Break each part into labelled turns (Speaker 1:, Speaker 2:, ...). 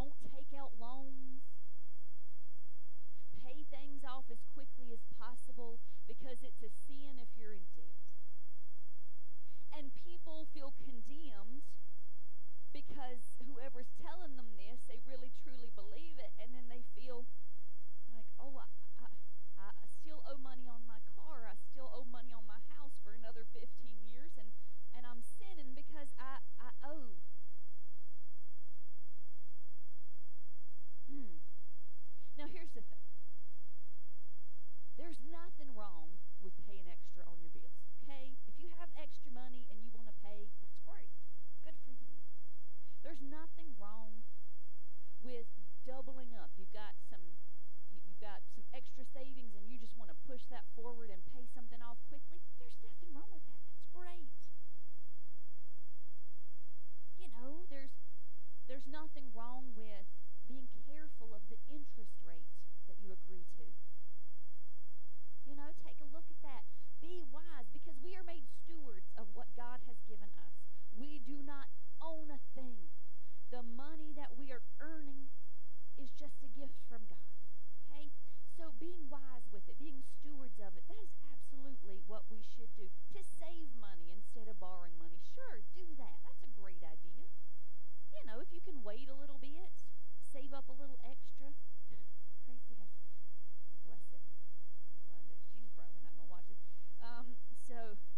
Speaker 1: Don't take out loans. Pay things off as quickly as possible because it's a sin if you're in debt. And people feel condemned because whoever's telling them this, they really truly believe it, and then they feel like, oh, I, I, I still owe money on my car, I still owe money on my house for another 15 years, and, and I'm sinning because I, I owe. here's the thing there's nothing wrong with paying extra on your bills, okay? If you have extra money and you want to pay, that's great. Good for you. There's nothing wrong with doubling up. You've got some you've got some extra savings and you just want to push that forward and pay something off quickly. There's nothing wrong with that. That's great. You know, there's there's nothing wrong with being careful of the interest rates agree to. You know, take a look at that. Be wise because we are made stewards of what God has given us. We do not own a thing. The money that we are earning is just a gift from God. Okay? So being wise with it, being stewards of it, that is absolutely what we should do. To save money instead of borrowing money. Sure, do that. That's a great idea. You know, if you can wait a little bit, save up a little extra, So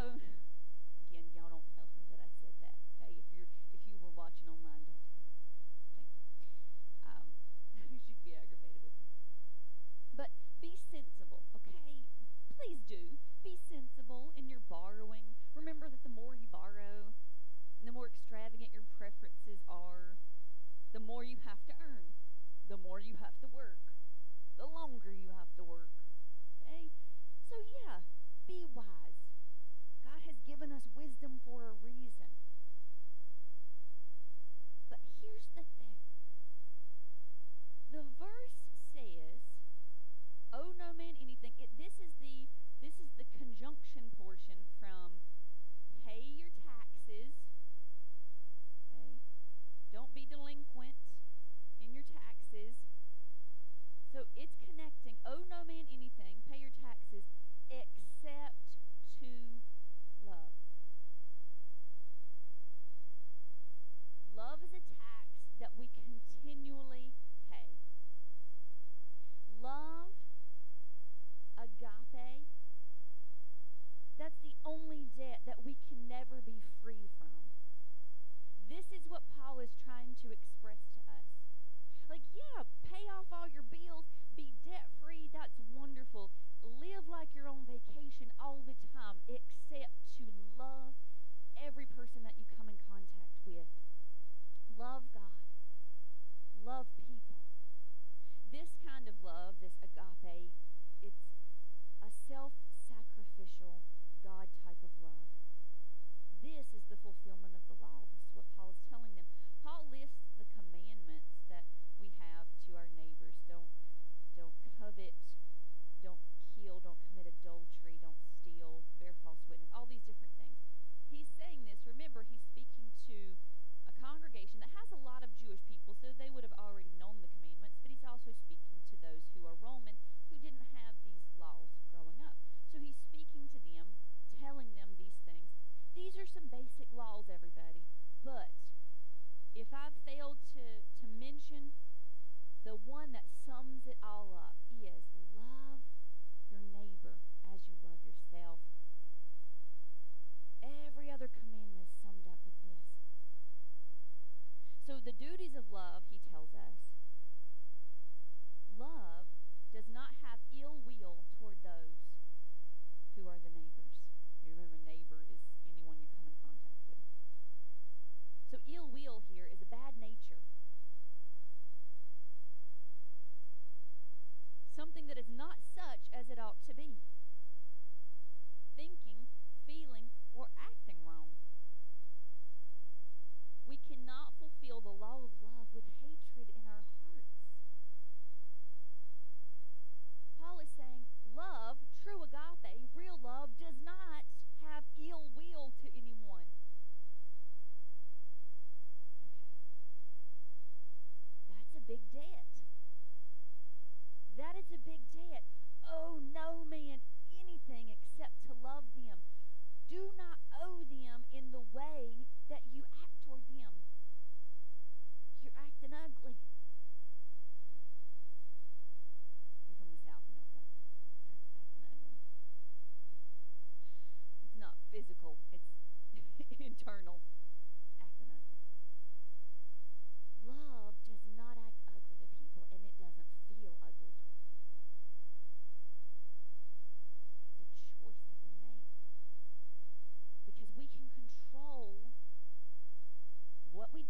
Speaker 1: own. Again, y'all don't tell her that I said that. Okay, if you're if you were watching online, don't tell her. Thank you. Um, she'd be aggravated with me. But be sensible, okay? Please do be sensible in your borrowing. Remember that the more you borrow, the more extravagant your preferences are. The more you have to earn, the more you have to work, the longer you have to work. Okay, so yeah, be wise has given us wisdom for a reason. But here's the thing the verse says, Oh no man anything. It, this is the this is the conjunction portion from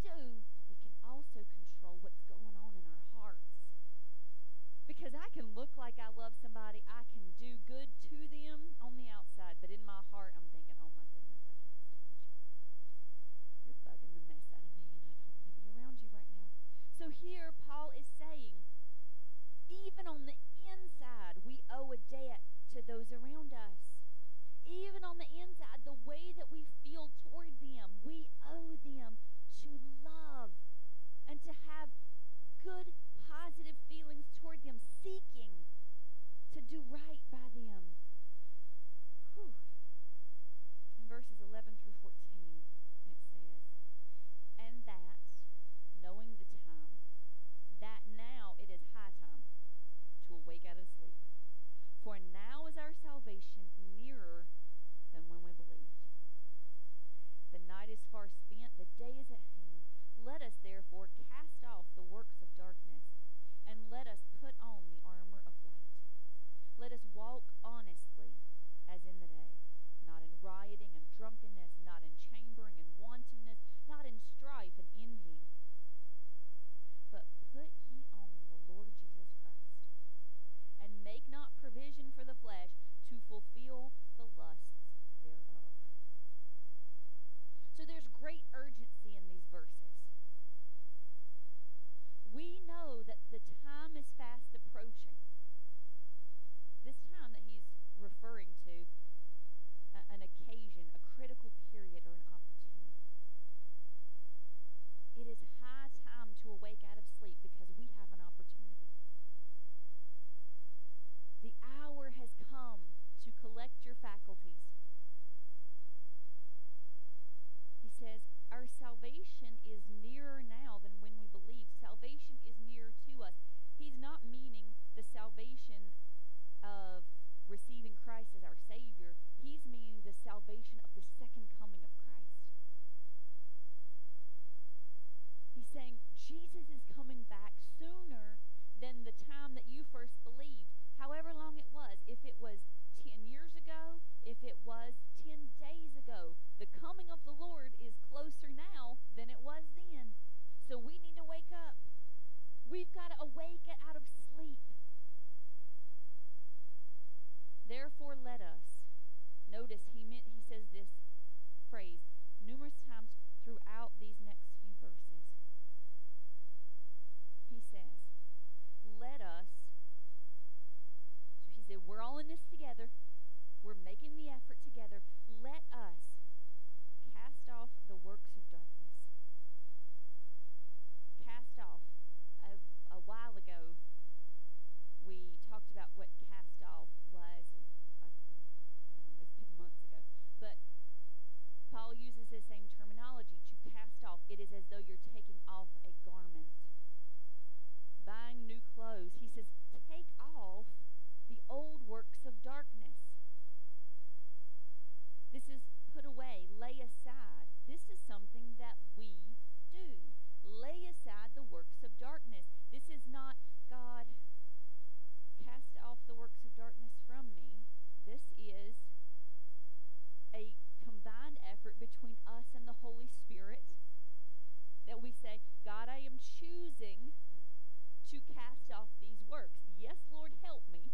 Speaker 1: do, we can also control what's going on in our hearts. Because I can look like I love somebody, I can do good to them on the outside, but in my heart, I'm thinking, oh my goodness, I can't stand you. You're bugging the mess out of me, and I don't want to be around you right now. So here, Paul is saying, even on the inside, we owe a debt to those around us. Even on the inside, the way that we feel toward them, we owe them to love and to have good, positive feelings toward them, seeking to do right by them. Whew. In verses 11 through 14, it says, And that, knowing the time, that now it is high time to awake out of sleep. For now is our salvation nearer than when we believed. Night is far spent, the day is at hand. Let us therefore cast off the works of darkness, and let us put on the armor of light. Let us walk honestly as in the day, not in rioting and drunkenness, not in chambering and wantonness, not in strife and envying. But put ye on the Lord Jesus Christ, and make not provision for the flesh to fulfill the lusts So there's great urgency in these verses. We know that the time is fast approaching. This time that he's referring to, an occasion, a critical period, or an opportunity. It is high time to awake out of sleep because we have an opportunity. The hour has come to collect your faculties. He says, Our salvation is nearer now than when we believed. Salvation is nearer to us. He's not meaning the salvation of receiving Christ as our Savior, he's meaning the salvation of the second coming of Christ. He's saying Jesus is coming back sooner than the time that you first believed, however long it was. If it was 10 years ago, if it was 10 days ago, the coming of the Lord is closer now than it was then. So we need to wake up. We've got to awake out of sleep. Therefore, let us. Notice he meant he says this phrase numerous times throughout these next few verses. He says, "Let us." So he said, "We're all in this together. We're making the effort together. Let us cast off the works of darkness. Cast off. A, a while ago, we talked about what cast off was. I, I been months ago. But Paul uses the same terminology to cast off. It is as though you're taking off a garment, buying new clothes. He says, take off the old works of darkness. This is put away, aside. This is something that we do. Lay aside the works of darkness. This is not, God, cast off the works of darkness from me. This is a combined effort between us and the Holy Spirit that we say, God, I am choosing to cast off these works. Yes, Lord, help me.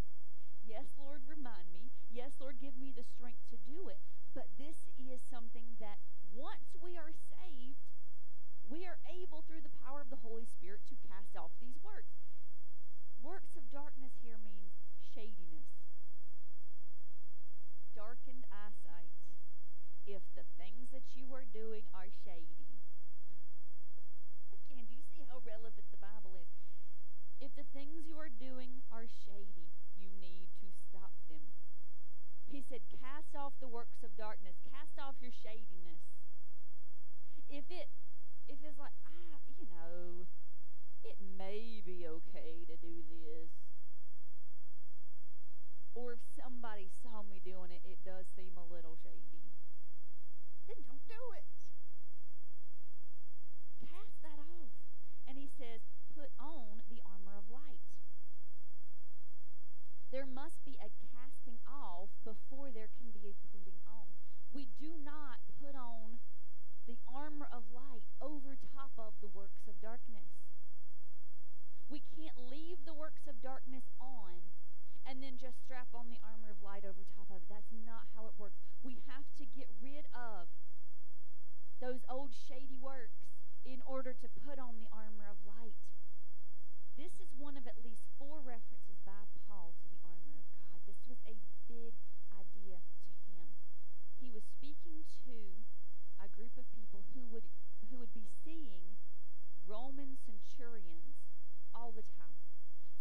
Speaker 1: Yes, Lord, remind me. Yes, Lord, give me the strength to do it. But this is something that once we are saved, we are able through the power of the Holy Spirit to cast off these works. Works of darkness here means shadiness, darkened eyesight. If the things that you are doing are shady, again, do you see how relevant the Bible is? If the things you are doing are shady, you need to stop them. He said, Cast off the works of darkness, cast off your shadiness. If it if it's like, ah, you know, it may be okay to do this. Or if somebody saw me doing it, it does seem a little shady. Then don't do it. Cast that off. And he says, put on the armor of light. There must be a off before there can be a putting on. We do not put on the armor of light over top of the works of darkness. We can't leave the works of darkness on and then just strap on the armor of light over top of it. That's not how it works. We have to get rid of those old shady works in order to put on the armor of light. This is one of at least four references by Paul to the armor of God. This was a big idea to him. He was speaking to a group of people who would who would be seeing Roman centurions all the time.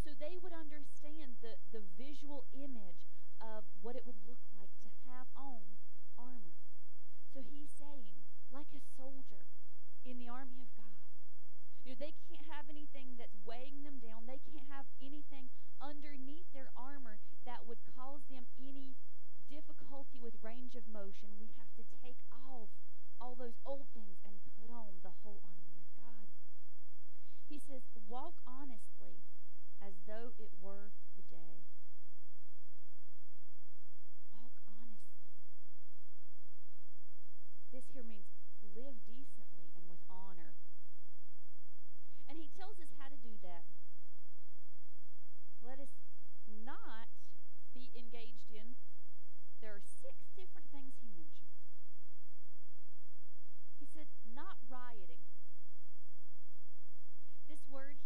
Speaker 1: So they would understand the, the visual image of what it would look like to have on armor. So he's saying, like a soldier in the army of God. You know, they can't have anything that's weighing them down. They can't have anything underneath their armor that would cause them any difficulty with range of motion. We have to take off all those old things and put on the whole armor of God. He says, walk honestly as though it were the day. Walk honestly. This here means live decently and with honor. And he tells us how to do that. Let us not be engaged in. There are six different things he mentions. He said, not rioting. This word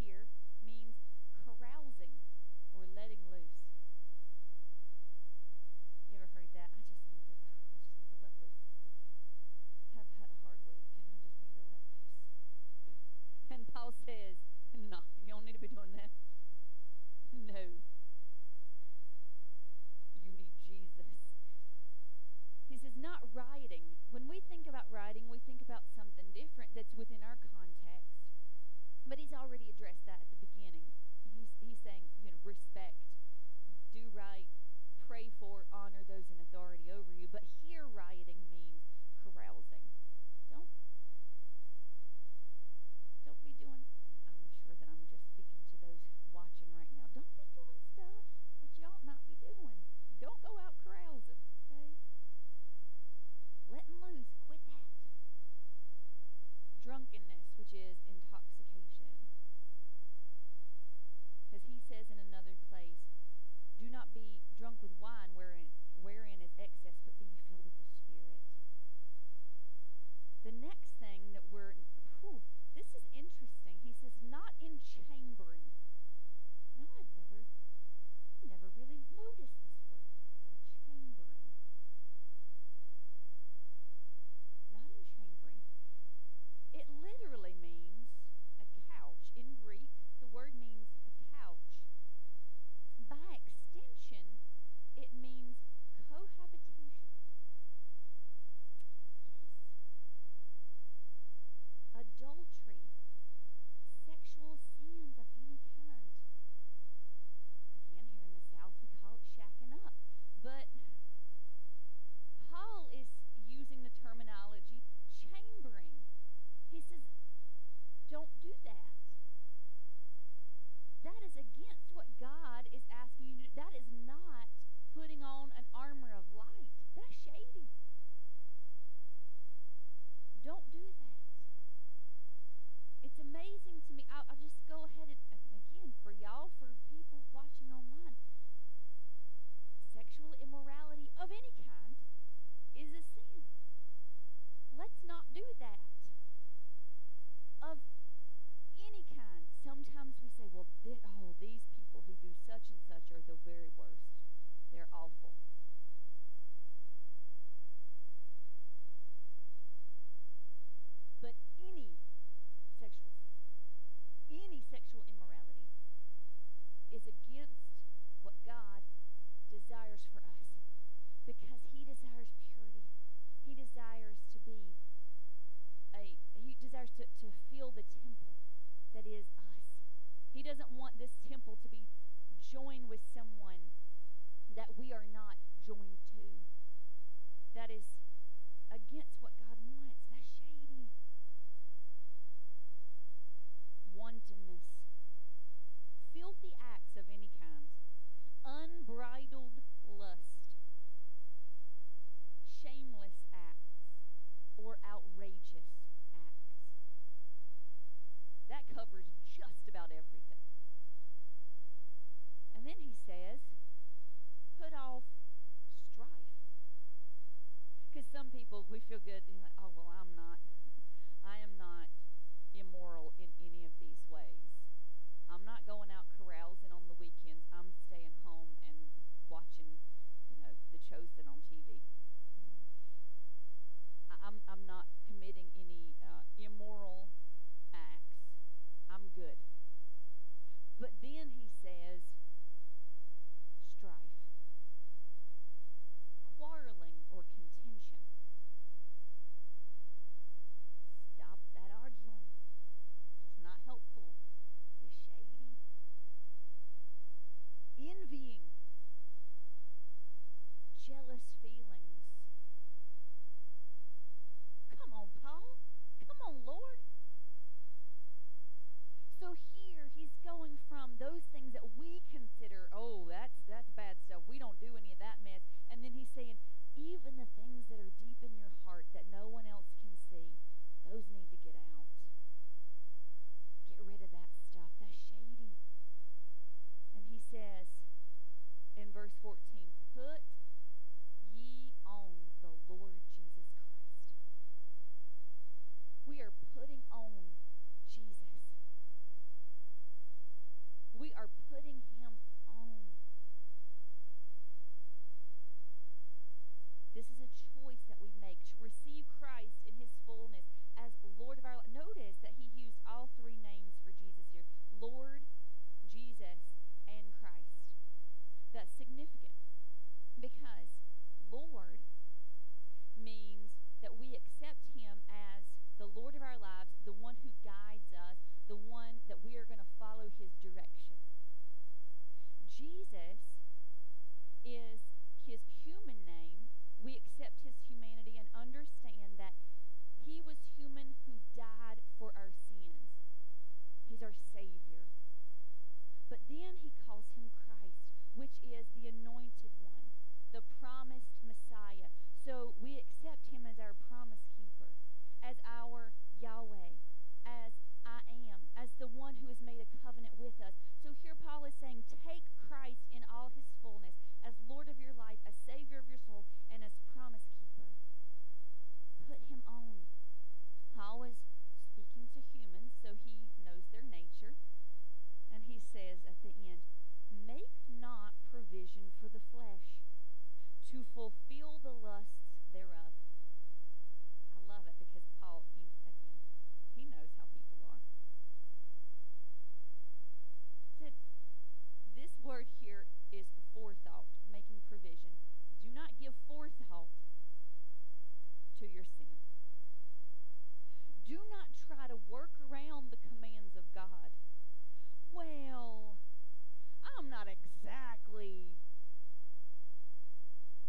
Speaker 1: exactly.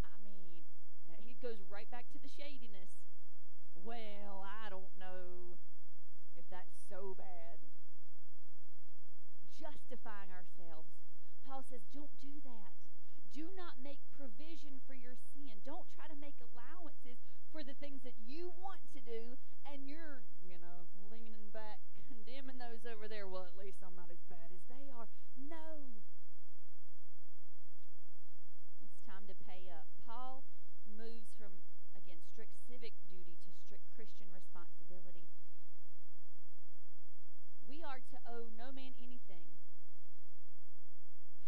Speaker 1: I mean, he goes right back to the shadiness. Well, I don't know if that's so bad. Justifying ourselves. Paul says, don't do that. Do not make provision for your sin. Don't try to make allowances for the things that you want to do and you're, you know, leaning back, condemning those over there. Well, at least I'm not as bad as they are. No. It's time to pay up. Paul moves from, again, strict civic duty to strict Christian responsibility. We are to owe no man anything.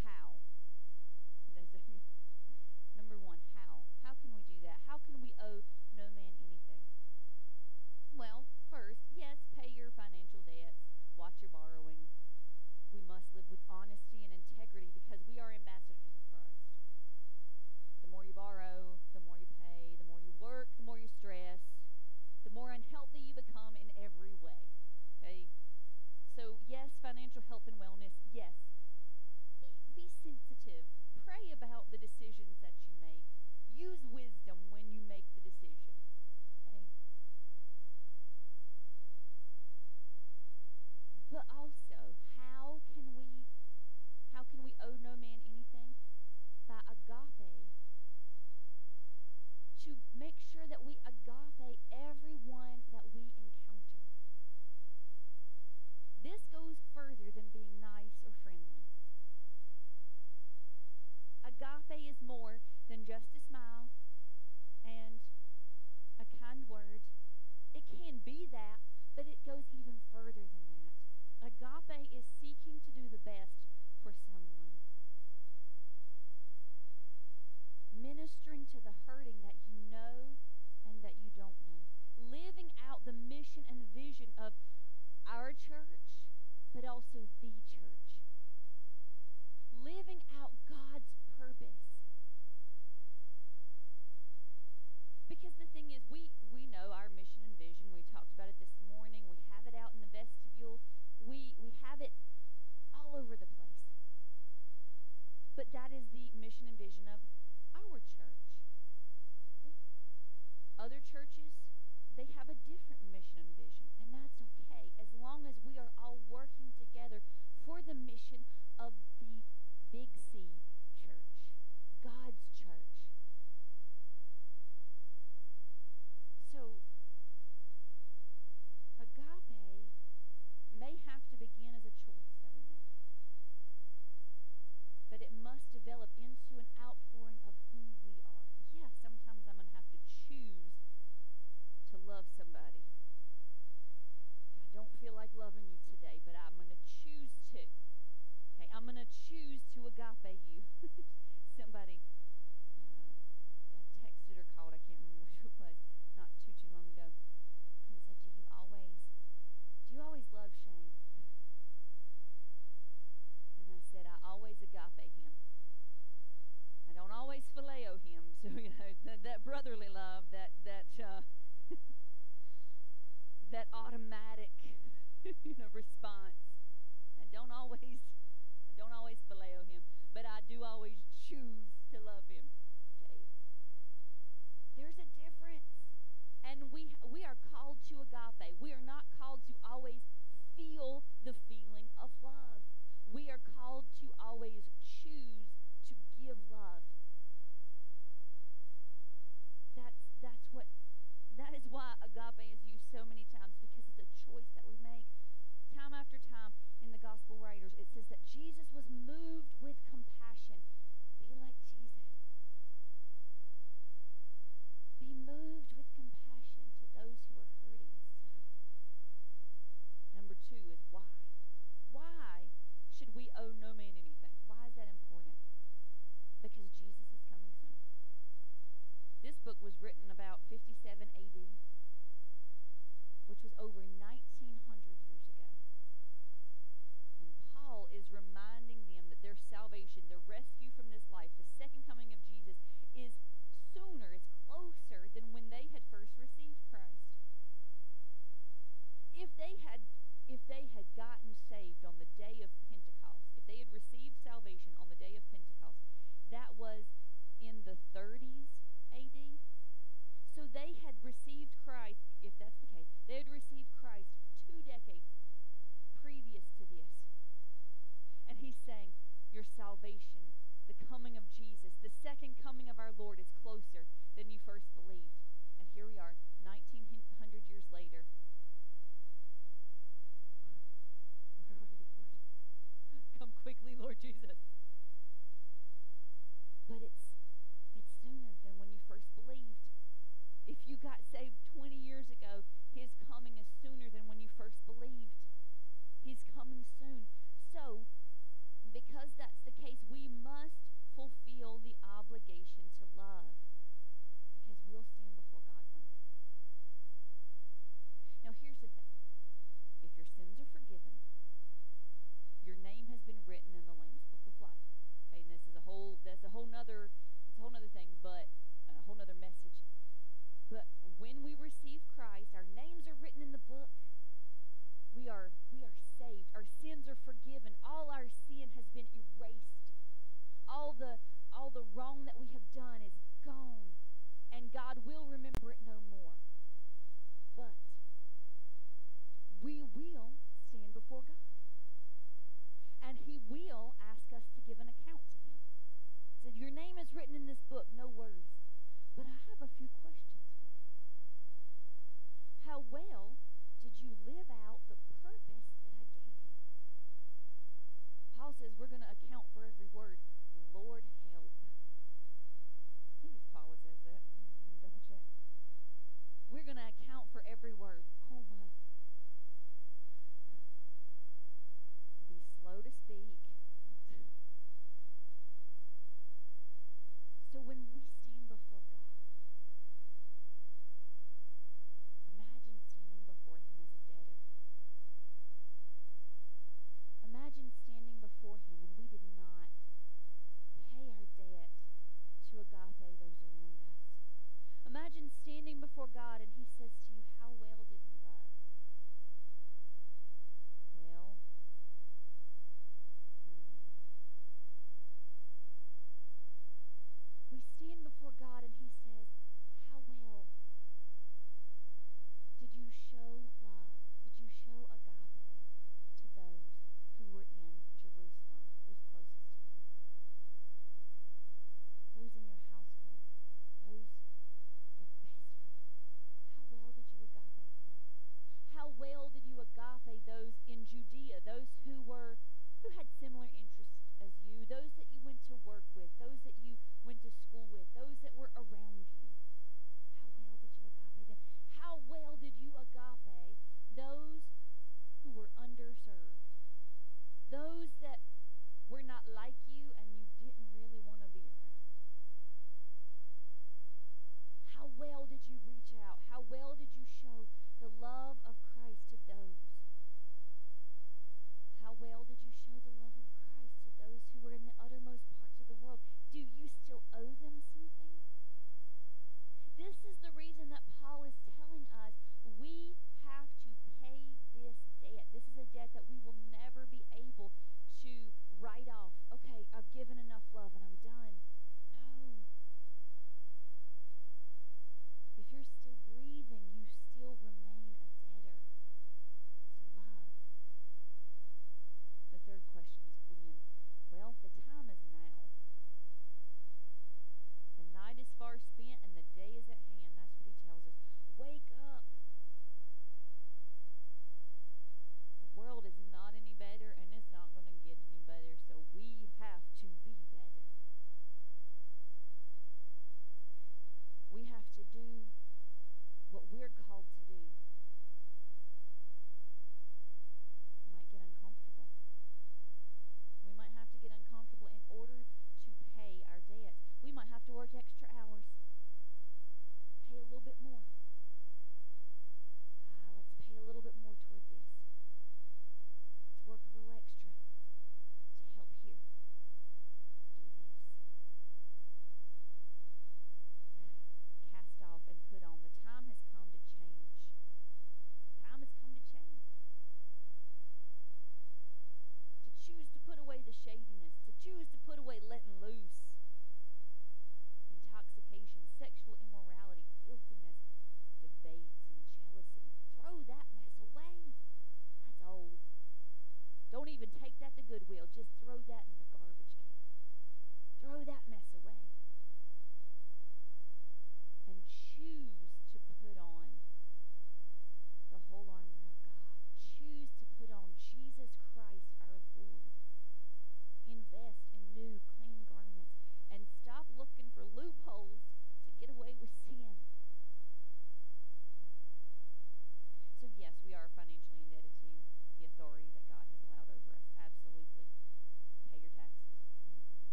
Speaker 1: How? Number one, how? How can we do that? How can we owe no man anything? Well, first, yes, pay your financial debts, watch your borrowing. We must live with honesty and integrity because we are ambassadors of Christ. The more you borrow, the more you pay, the more you work, the more you stress, the more unhealthy you become in every way. Okay? So, yes, financial health and wellness, yes. Be, be sensitive. Pray about the decisions that you make. Use wisdom when you make the decision. Okay? But also, how can we how can we owe no man anything? By agape to make sure that we agape everyone that we encounter. This goes further than being nice or friendly. Agape is more than just a smile and a kind word. It can be that, but it goes even further than that. Agape is seeking to do the best for someone. ministering to the hurting that you know and that you don't know, living out the mission and the vision of our church, but also the church, living out God's purpose. Because the thing is, we, we know our mission and vision. We talked about it this morning. We have it out in the vestibule. We, we have it all over the place. But that is the mission and vision of our church. Okay? Other churches, they have a different mission and vision, and that's okay as long as we are all working together for the mission of the Big C church, God's church. So, agape may have to begin as a choice that we make, but it must develop into an outpouring. love somebody.